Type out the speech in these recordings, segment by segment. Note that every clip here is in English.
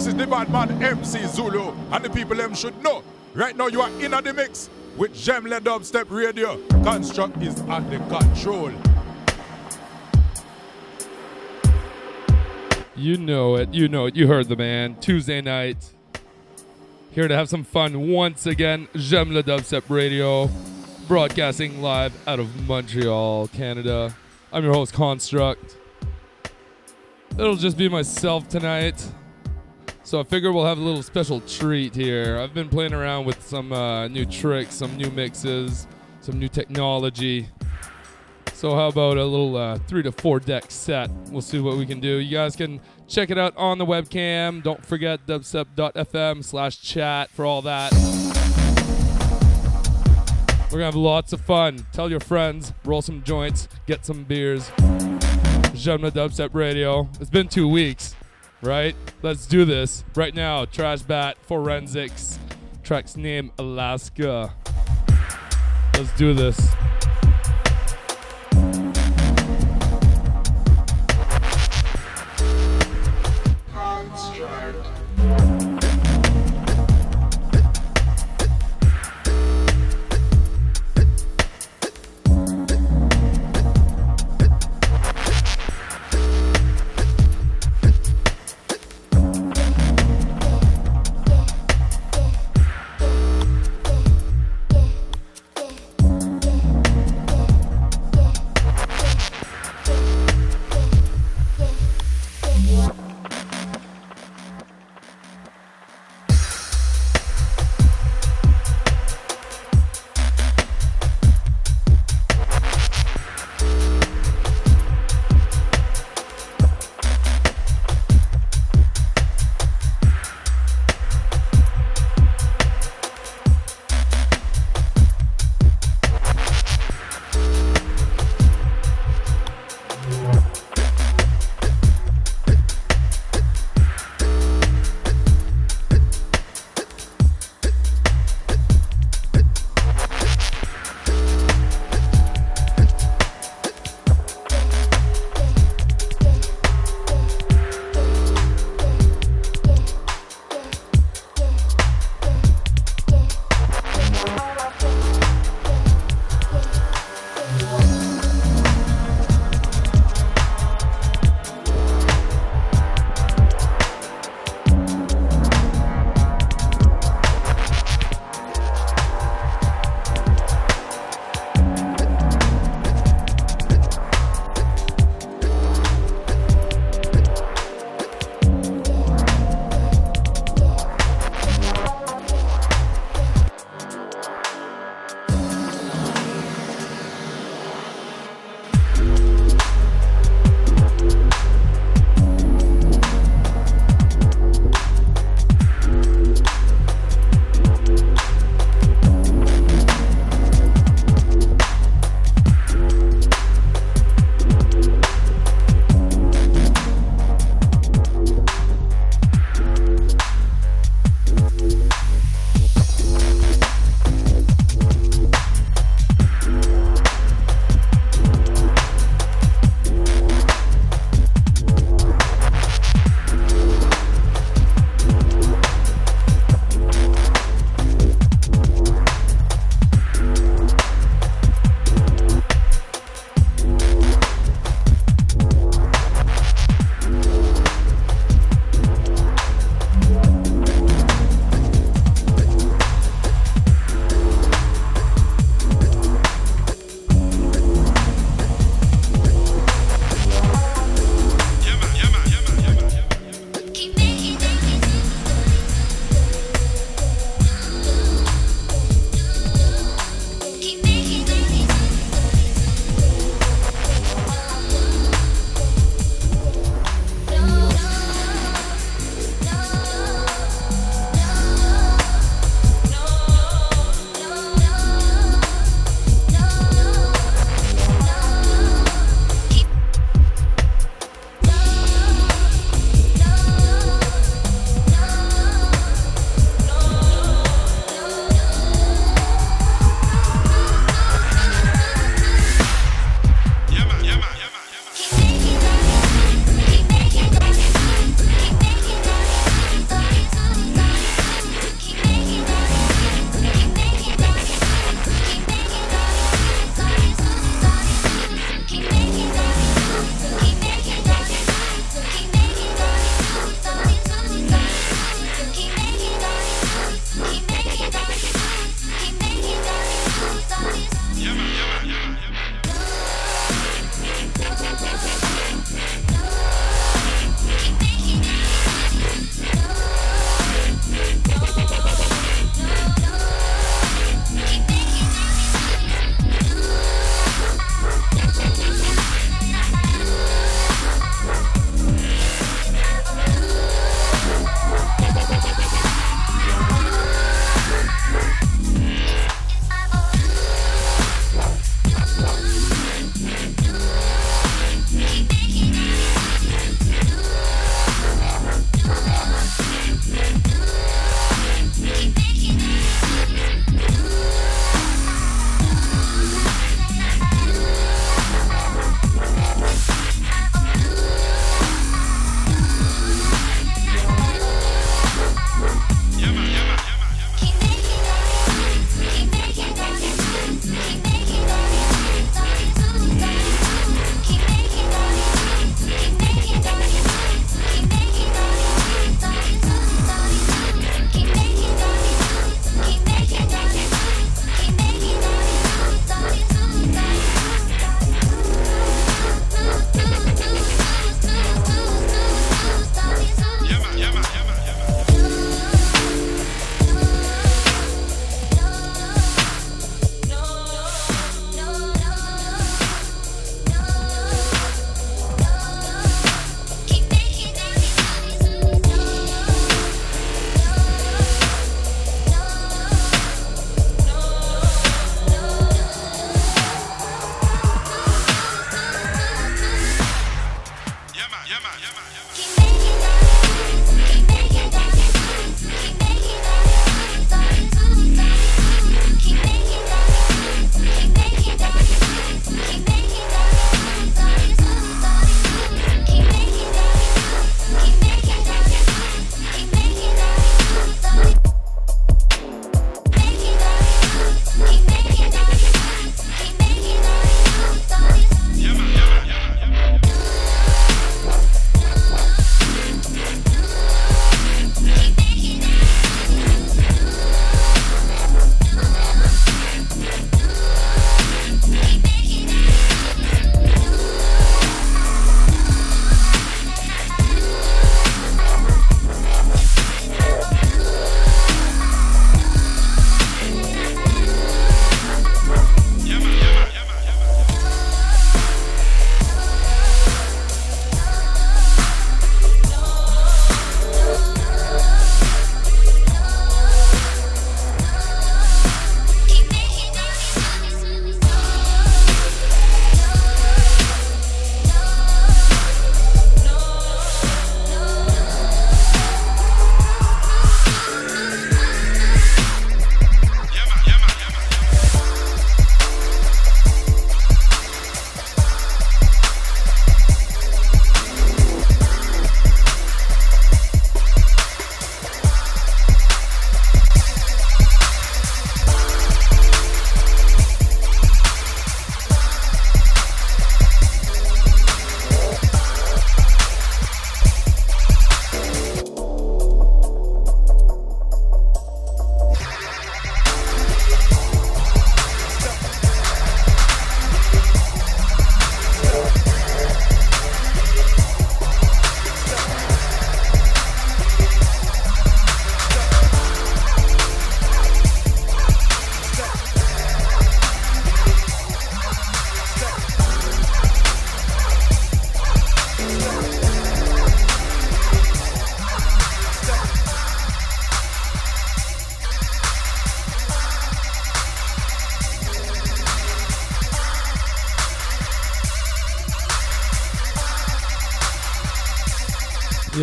This is the bad man MC Zulu, and the people them should know. Right now you are in the mix with J'aime J'aime le Dubstep Radio. Construct is at the control. You know it. You know it. You heard the man. Tuesday night. Here to have some fun once again. J'aime le dubstep radio. Broadcasting live out of Montreal, Canada. I'm your host, Construct. It'll just be myself tonight. So I figure we'll have a little special treat here. I've been playing around with some uh, new tricks, some new mixes, some new technology. So how about a little uh, three to four deck set? We'll see what we can do. You guys can check it out on the webcam. Don't forget dubstep.fm slash chat for all that. We're gonna have lots of fun. Tell your friends, roll some joints, get some beers. Le dubstep radio. It's been two weeks, right? Let's do this right now. Trash Bat Forensics. Track's name Alaska. Let's do this.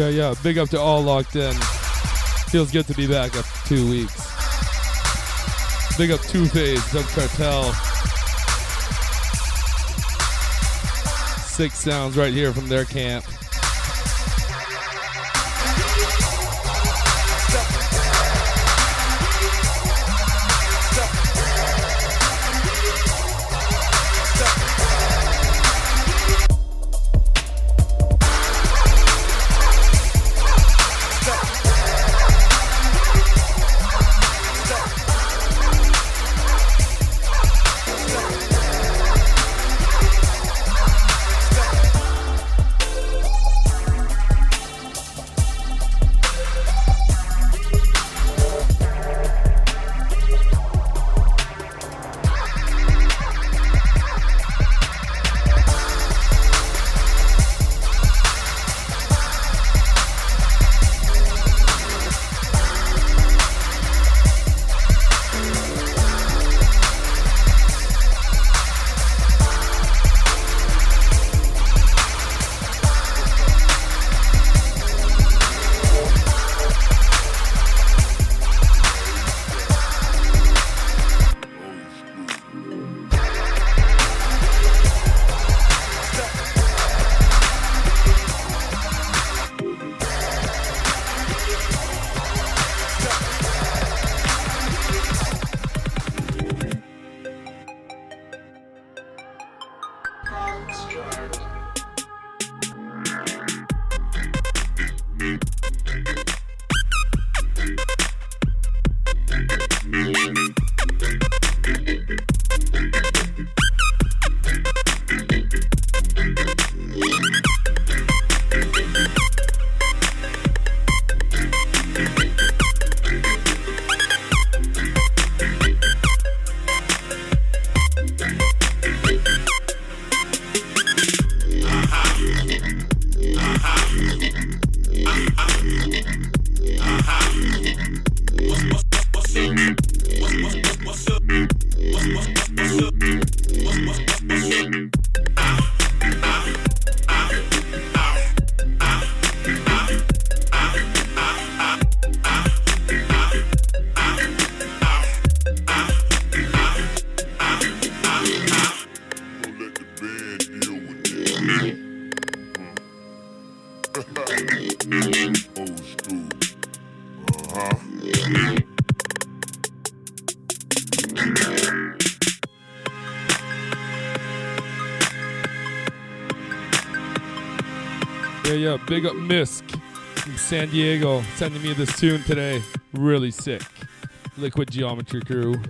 Yeah, yeah. Big up to all locked in. Feels good to be back after two weeks. Big up Two Phase, Dub Cartel. Six sounds right here from their camp. Big up Misk from San Diego sending me this tune today. Really sick. Liquid Geometry Crew.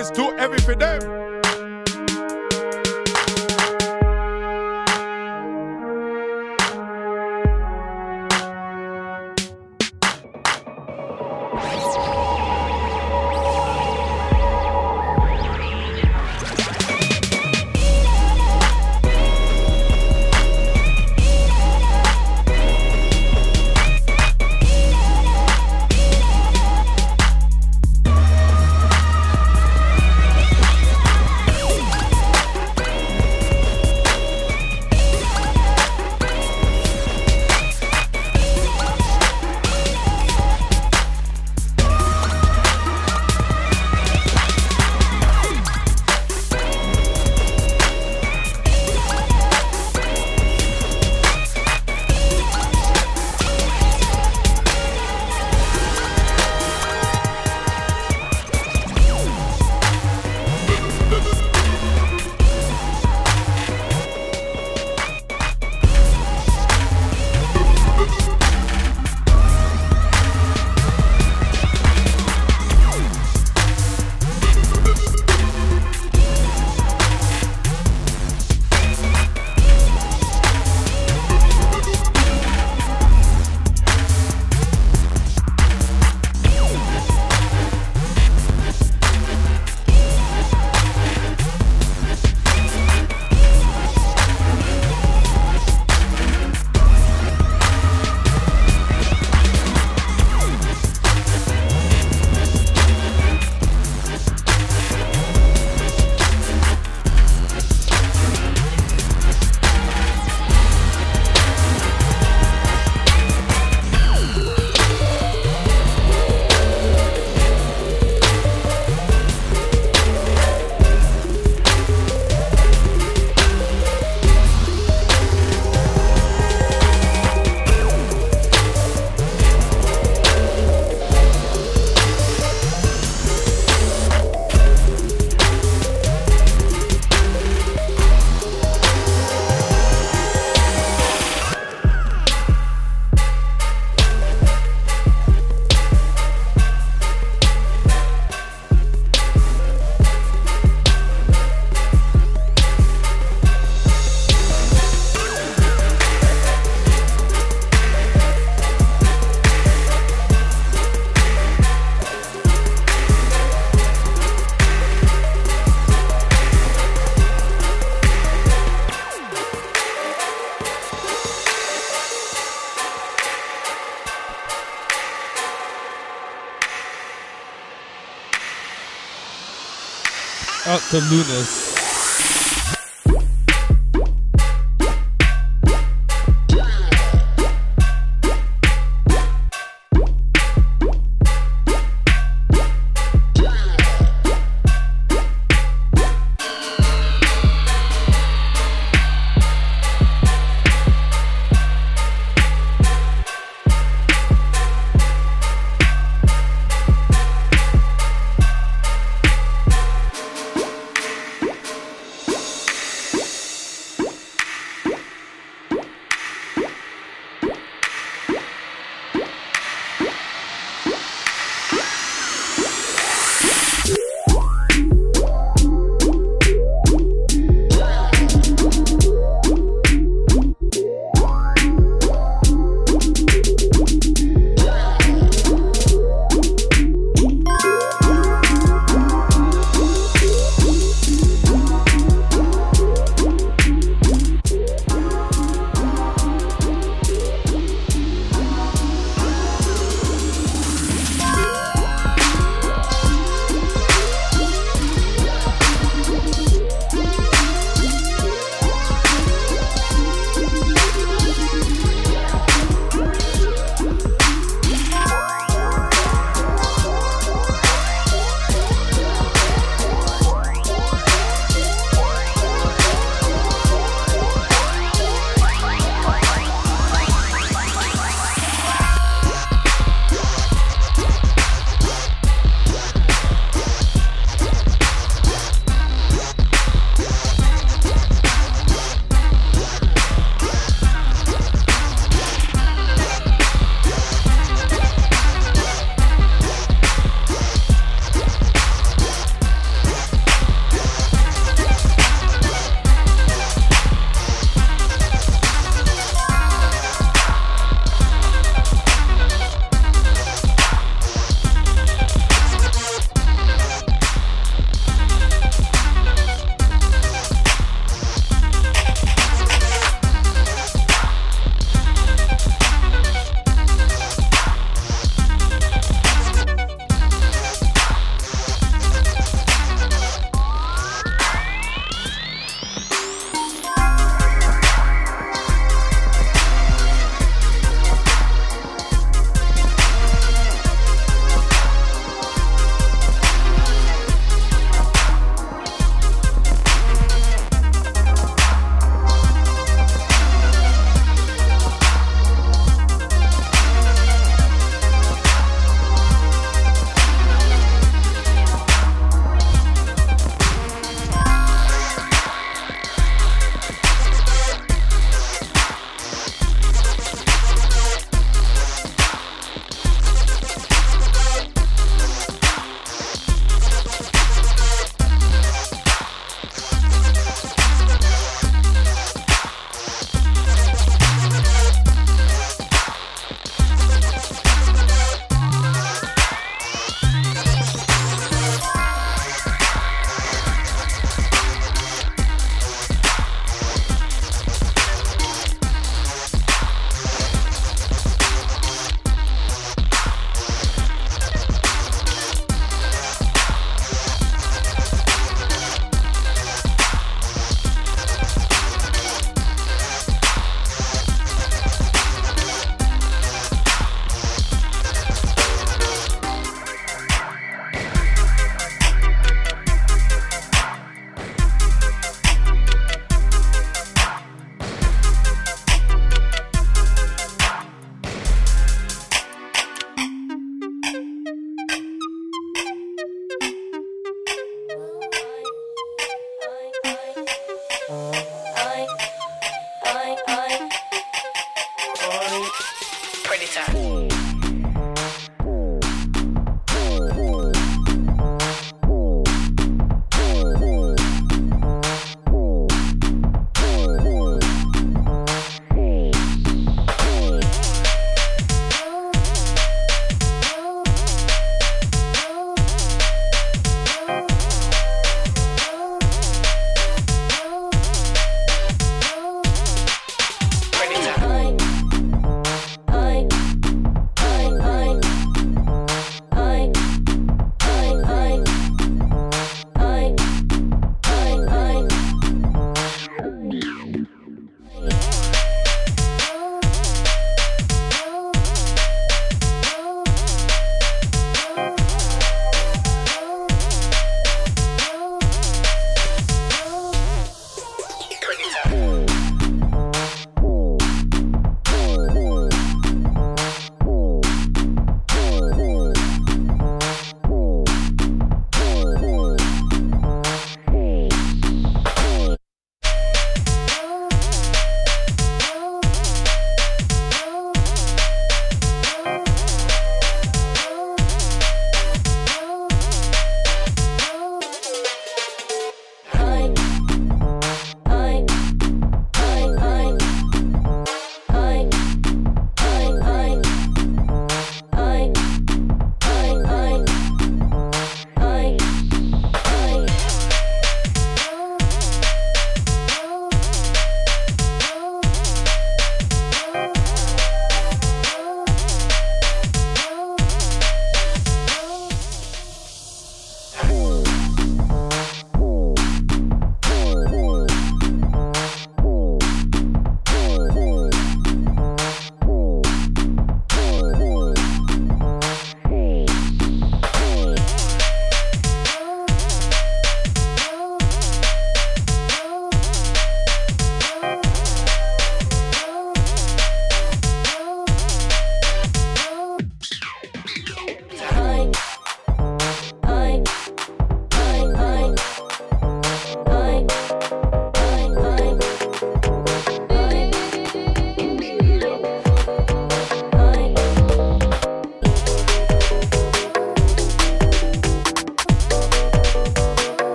Is too heavy for them. To Lunas.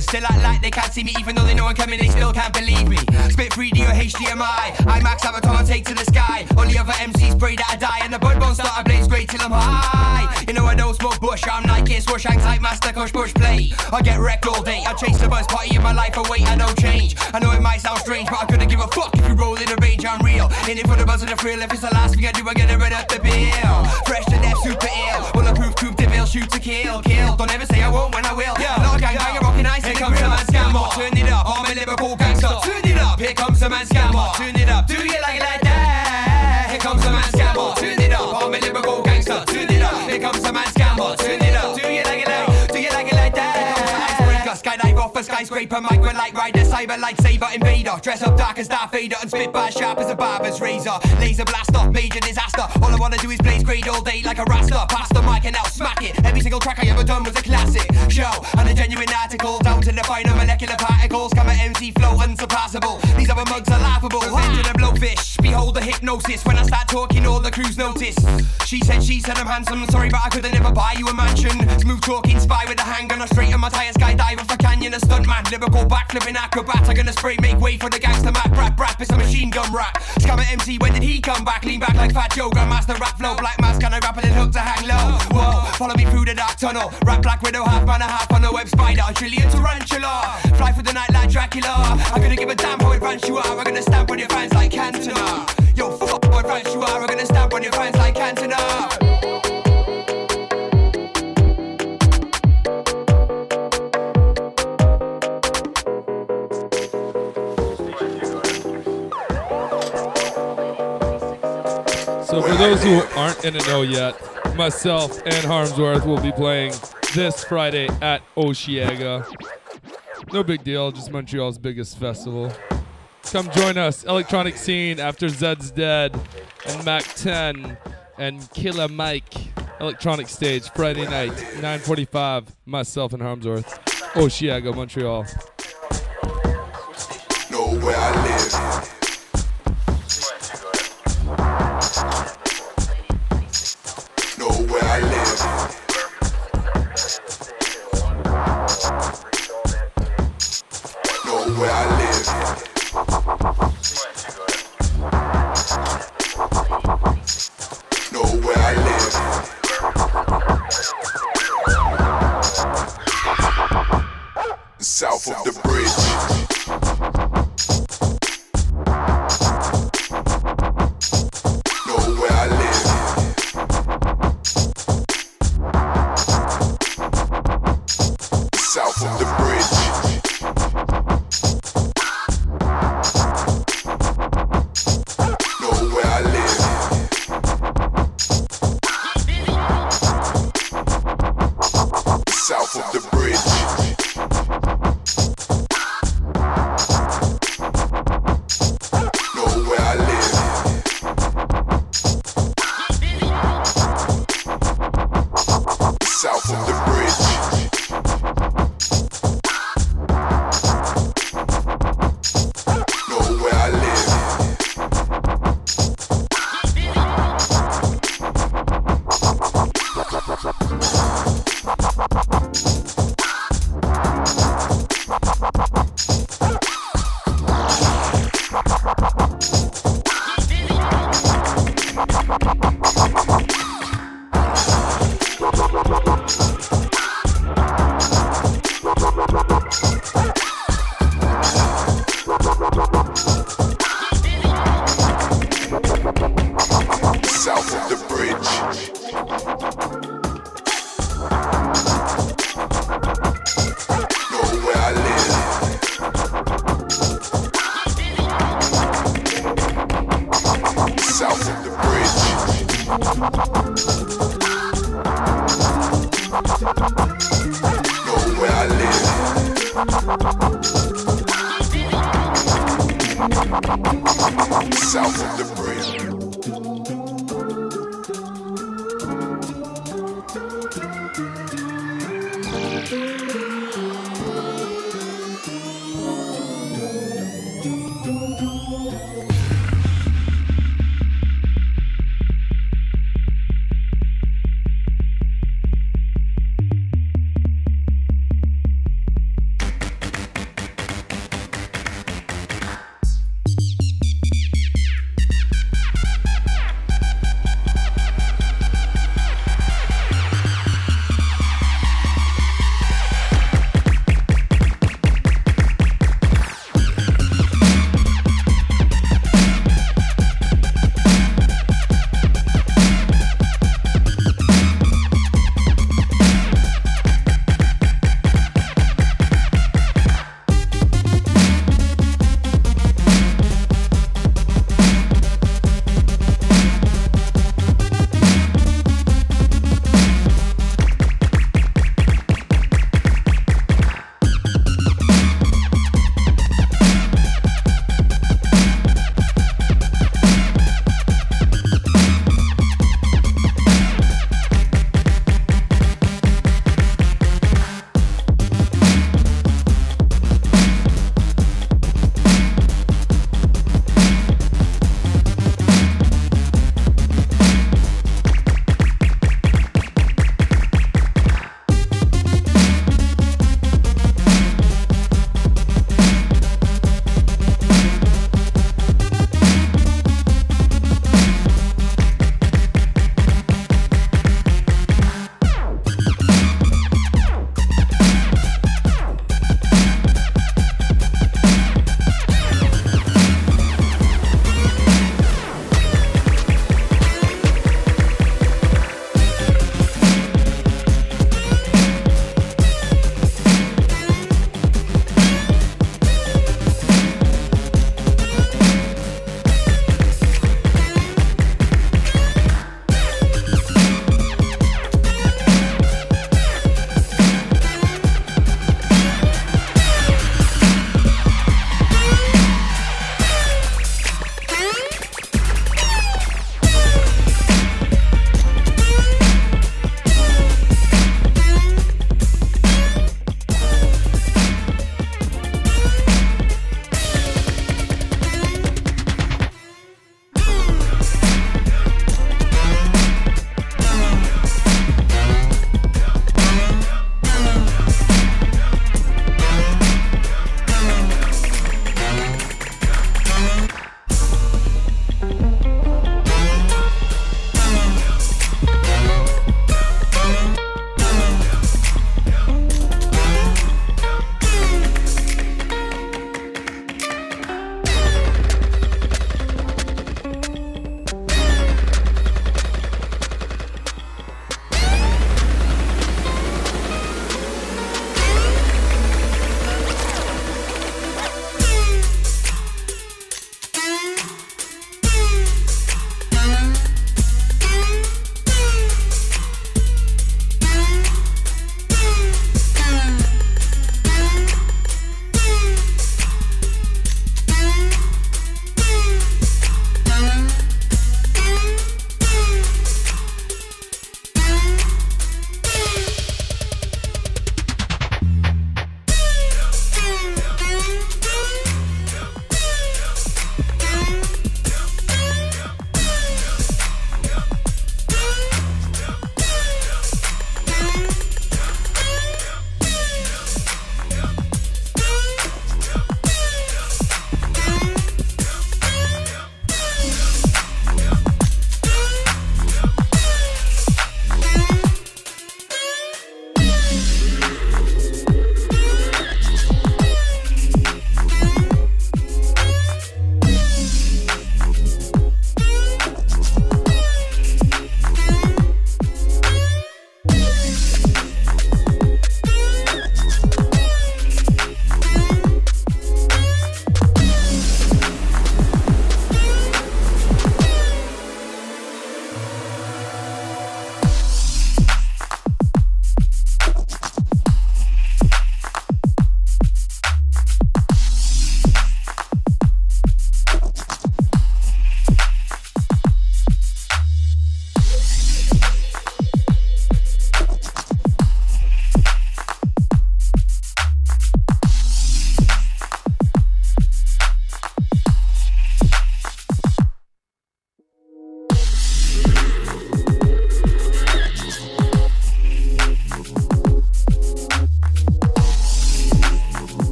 still act like they can't see me, even though they know I'm coming, they still can't believe me. Spit 3D or HDMI, I max avatar I take to the sky. All the other MCs pray that I die, and the bud bones start I blaze great till I'm high. You know I don't smoke bush, I'm Nike, swoosh, hang tight, master, coach, bush play. I get wrecked all day, I chase the buzz party in my life away, I don't change. I know it might sound strange, but I couldn't give a fuck if you roll in a range, I'm real. In it for the buzz and the thrill, if it's the last thing I do, I get rid up the bill. Fresh to death, super ill, bulletproof, coupe, devil, shoot to kill, kill. Don't ever say I won't when comes the man scammer. Tune it up. Do you like it like that? Here comes the man scammer. Tune it up. I'm a liberal gangster. Tune it up. Here comes the man scammer. Tune it up. Do you like it like? Do you like it like that? Skydive off a skyscraper, micro light rider, cyber lightsaber invader. Dress up dark as Darth Vader and spit by sharp as a barber's razor. Laser blaster, major disaster. All I wanna do is blaze grade all day like a rasta. Pass the mic and I'll smack it. Every single track I ever done was a classic show and a genuine article. Down to the finer molecular particles, come at MC flow unsurpassable other mugs are laughable. Hundred the blowfish. Behold the hypnosis. When I start talking, all the crews notice. She said, she said I'm handsome. Sorry, but I could have never buy you a mansion. Smooth talking spy with a handgun. I straighten straight on my tires, skydiving opinion, a stuntman. Lyrical backflipping acrobat. I'm gonna spray, make way for the gangster Mac. Rap, rap, it's a machine gun rap. Scammer MC, when did he come back? Lean back like Fat Joe, Grandmaster rap flow. Black mask, can I rap and hook to hang low? Whoa, follow me through the dark tunnel. Rap Black Widow, half man, a half on the web spider. A trillion tarantula. Fly through the night like Dracula. I'm gonna give a damn how advanced you are. I'm gonna stamp on your fans like Cantona. Yo, fuck how advanced you are. I'm gonna stamp on your fans So for those who aren't in the know yet, myself and Harmsworth will be playing this Friday at Osheaga. No big deal, just Montreal's biggest festival. Come join us, electronic scene after Zeds Dead and Mac 10 and Killer Mike. Electronic stage Friday night, 9:45. Myself and Harmsworth, Osheaga, Montreal. Know where I live. Where I live.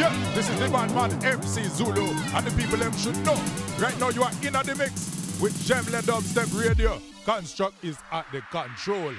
Yeah, this is the bad man MC Zulu, and the people them should know. Right now you are in the mix with J'aime le Dubstep Radio. Construct is at the control.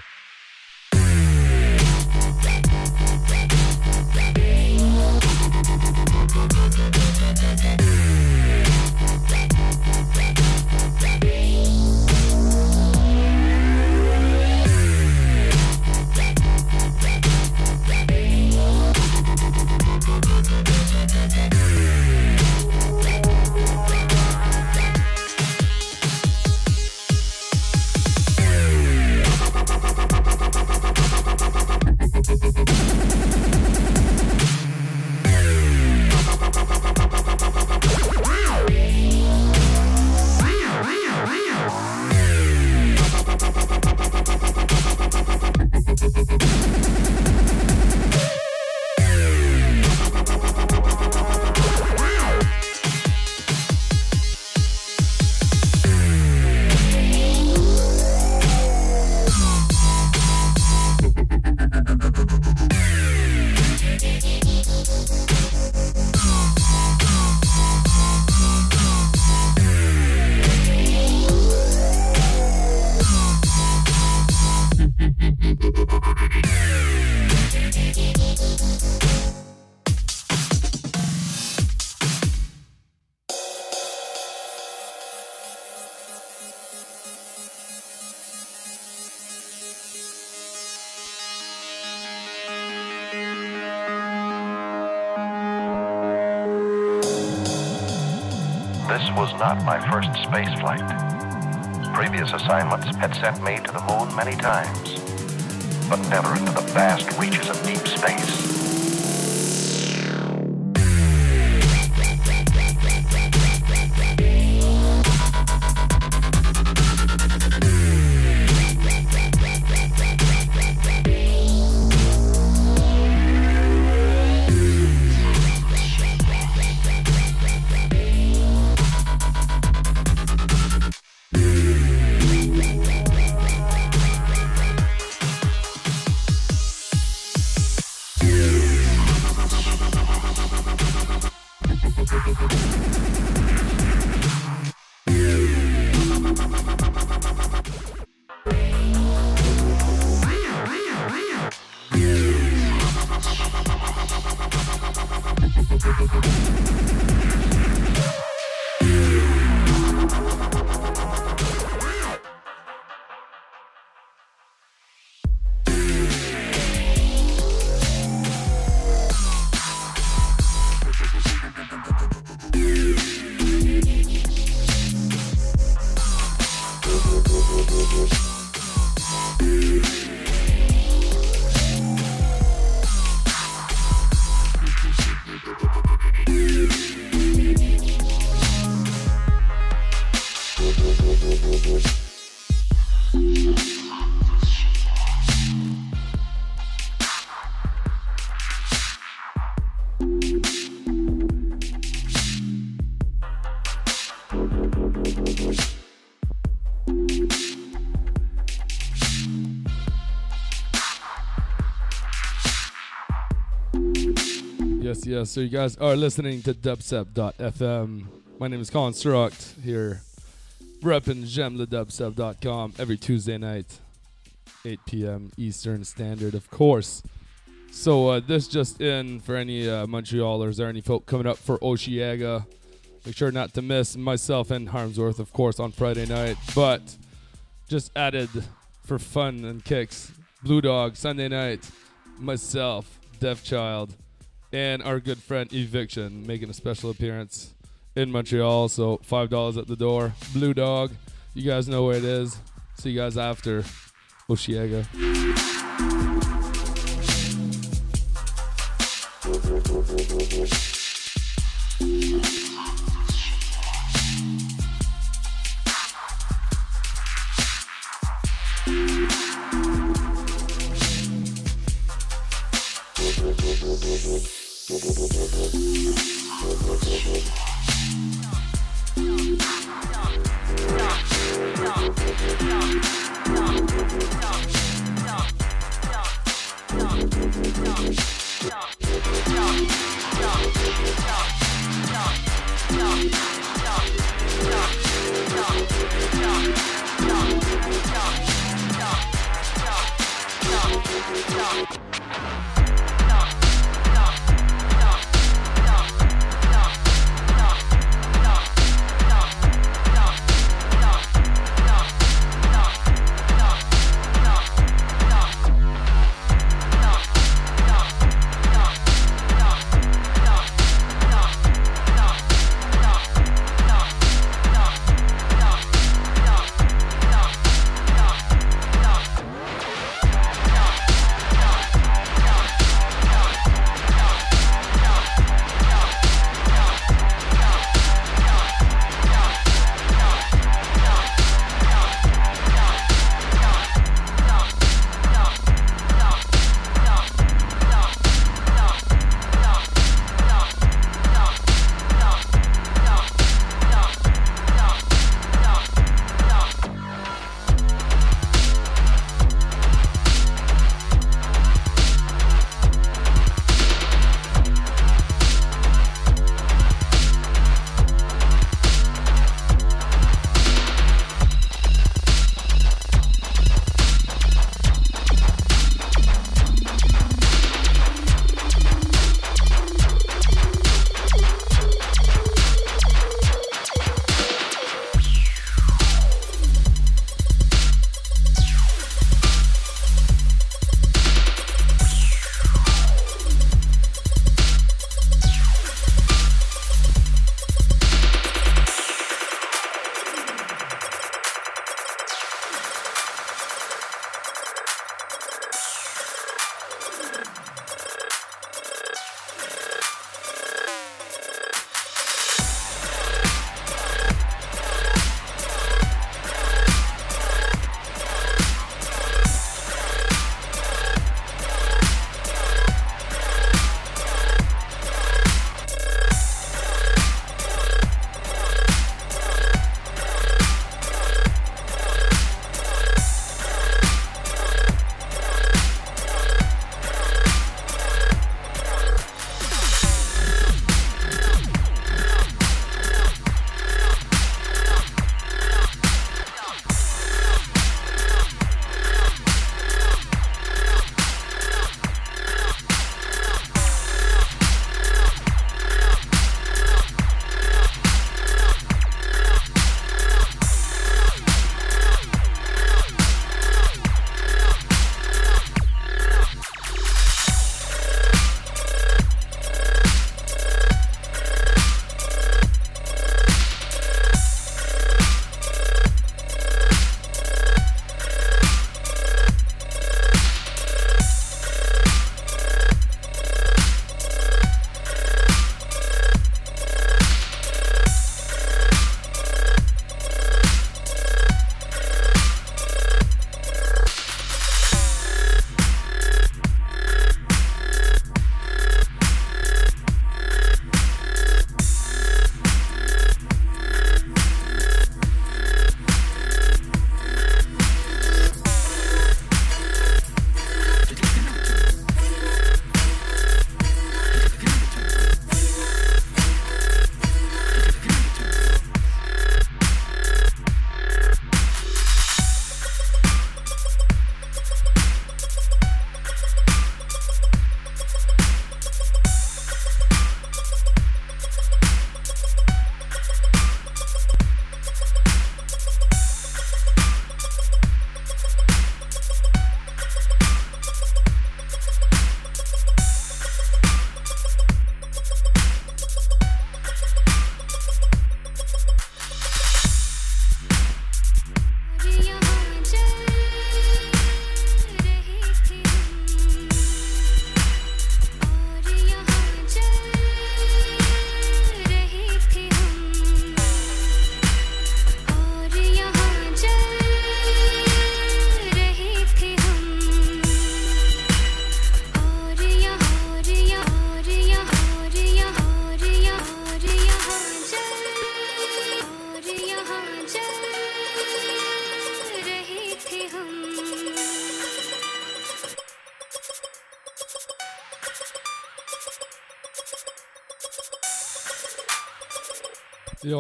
First space flight. Previous assignments had sent me to the moon many times, but never into the vast reaches of deep space. Yes, yes. So you guys are listening to dubstep.fm. My name is Construct here, repping jaimeledubstep.com every Tuesday night, 8 p.m. Eastern Standard, of course. So uh, this just in for any uh, Montrealers or any folk coming up for Osheaga. Make sure not to miss myself and Harmsworth, of course, on Friday night. But just added for fun and kicks, Blue Dog Sunday night, myself, Deaf Child, and our good friend Eviction making a special appearance in Montreal. So five dollars at the door. Blue Dog, you guys know where it is. See you guys after Osheaga.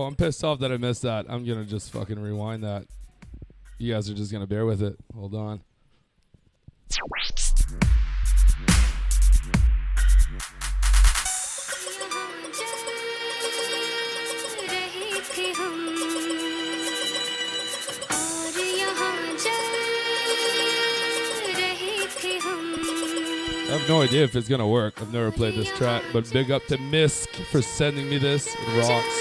I'm pissed off that I missed that. I'm gonna just fucking rewind that. You guys are just gonna bear with it. Hold on. I have no idea if it's gonna work. I've never played this track, but big up to Misk for sending me this. It rocks.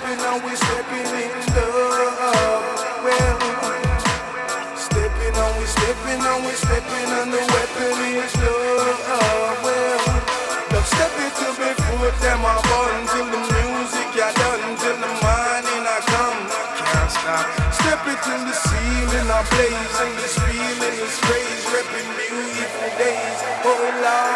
stepping on, we stepping in love. Well, stepping on, we stepping on, we stepping on, the weapon is love. Well, love step into me foot, them my button till the music got done till the morning I come. Can't stop. Step it to the ceiling, I blaze, and this feeling is crazy. Repping beautiful days. Oh Lord.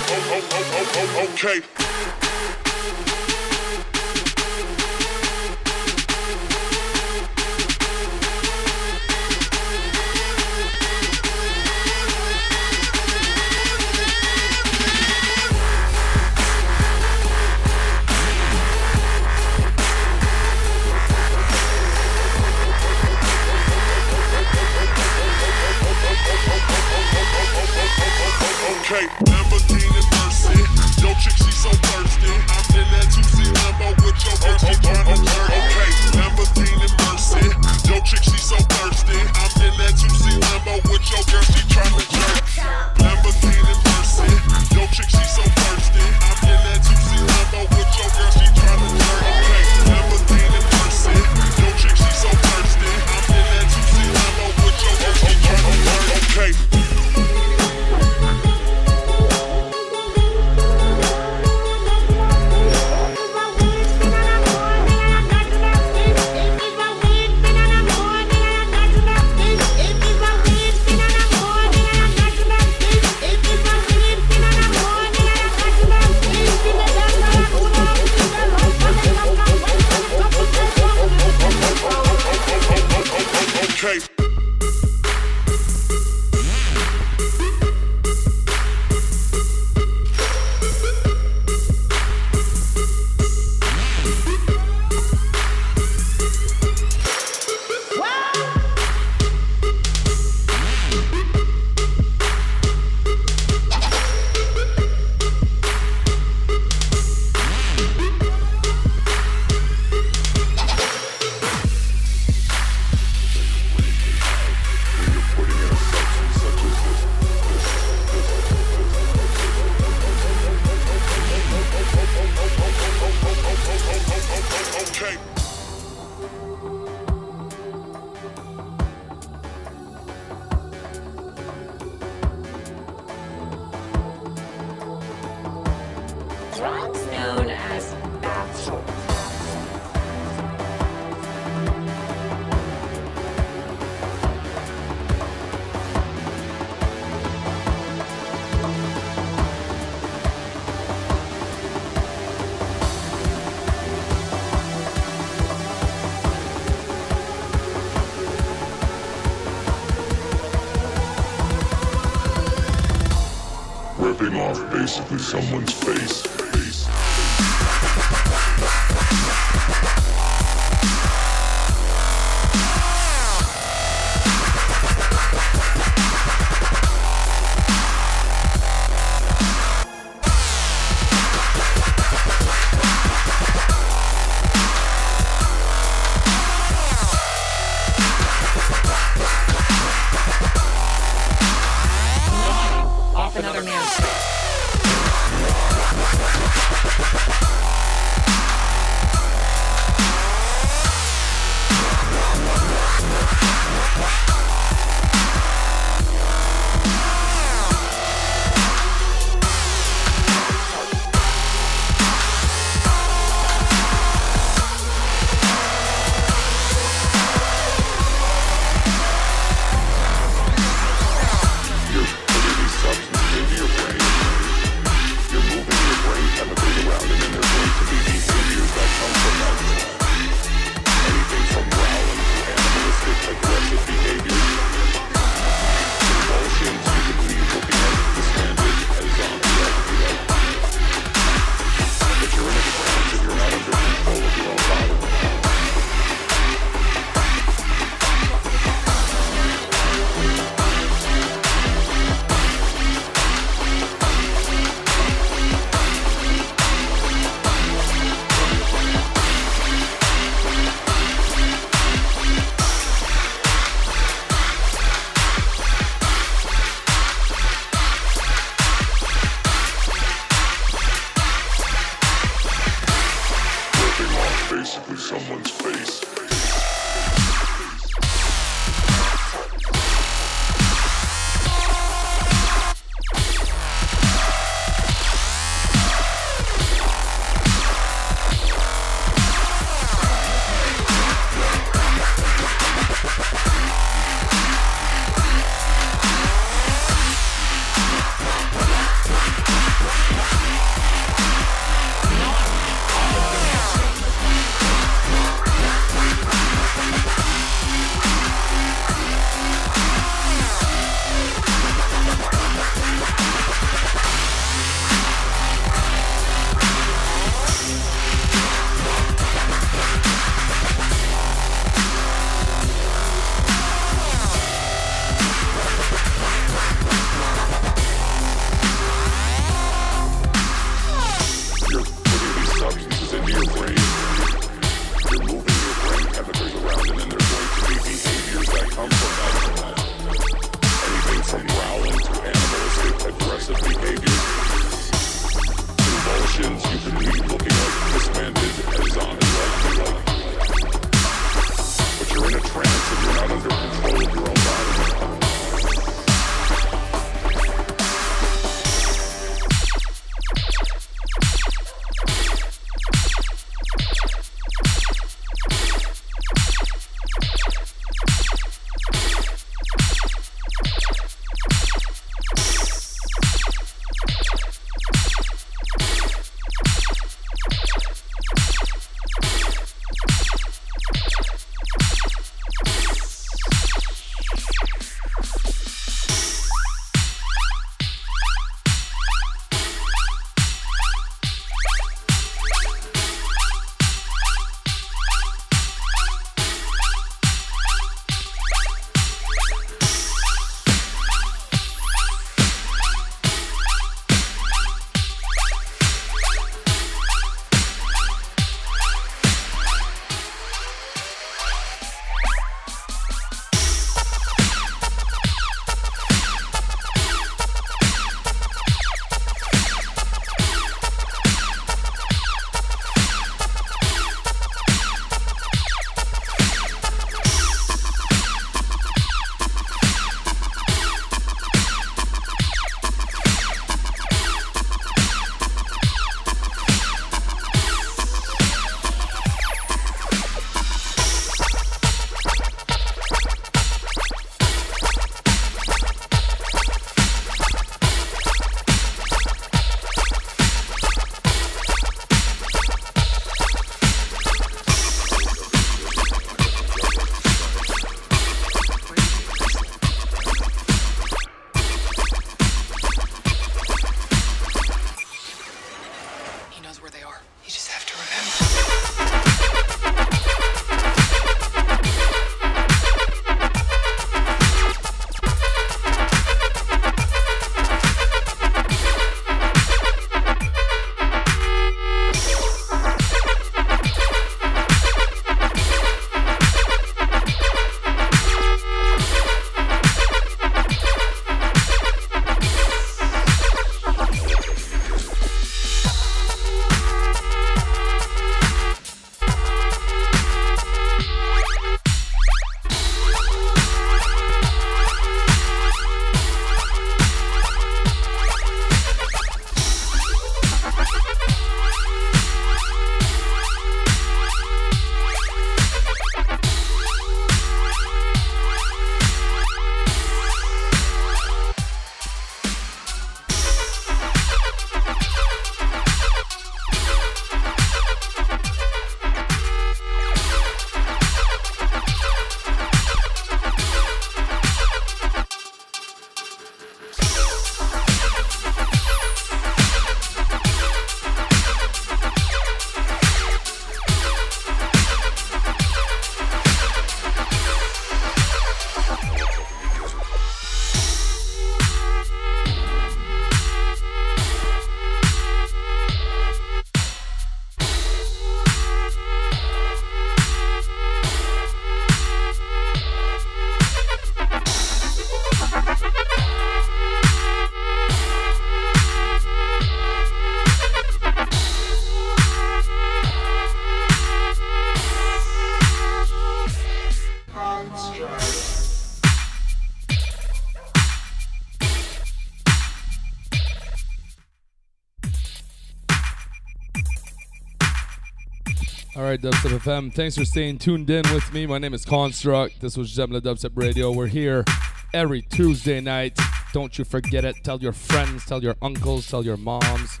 Right, Dubstep FM. Thanks for staying tuned in with me. My name is Construct. This was J'aime le Dubstep Radio. We're here every Tuesday night. Don't you forget it. Tell your friends, tell your uncles, tell your moms,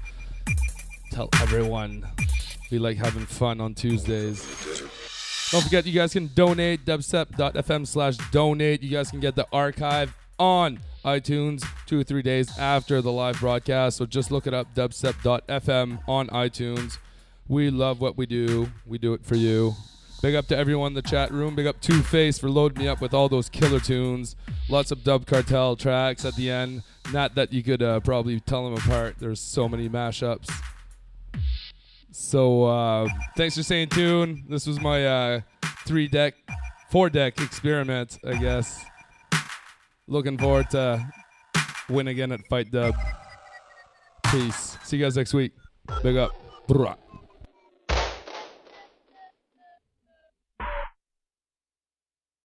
tell everyone. We like having fun on Tuesdays. Don't forget, you guys can donate dubstep.fm slash donate. You guys can get the archive on iTunes two or three days after the live broadcast. So just look it up, dubstep.fm on iTunes. We love what we do. We do it for you. Big up to everyone in the chat room. Big up Two Face for loading me up with all those killer tunes. Lots of Dub Cartel tracks at the end. Not that you could uh, probably tell them apart. There's so many mashups. So uh, thanks for staying tuned. This was my uh, three deck, four deck experiment, I guess. Looking forward to win again at Fight Dub. Peace. See you guys next week. Big up. Brah.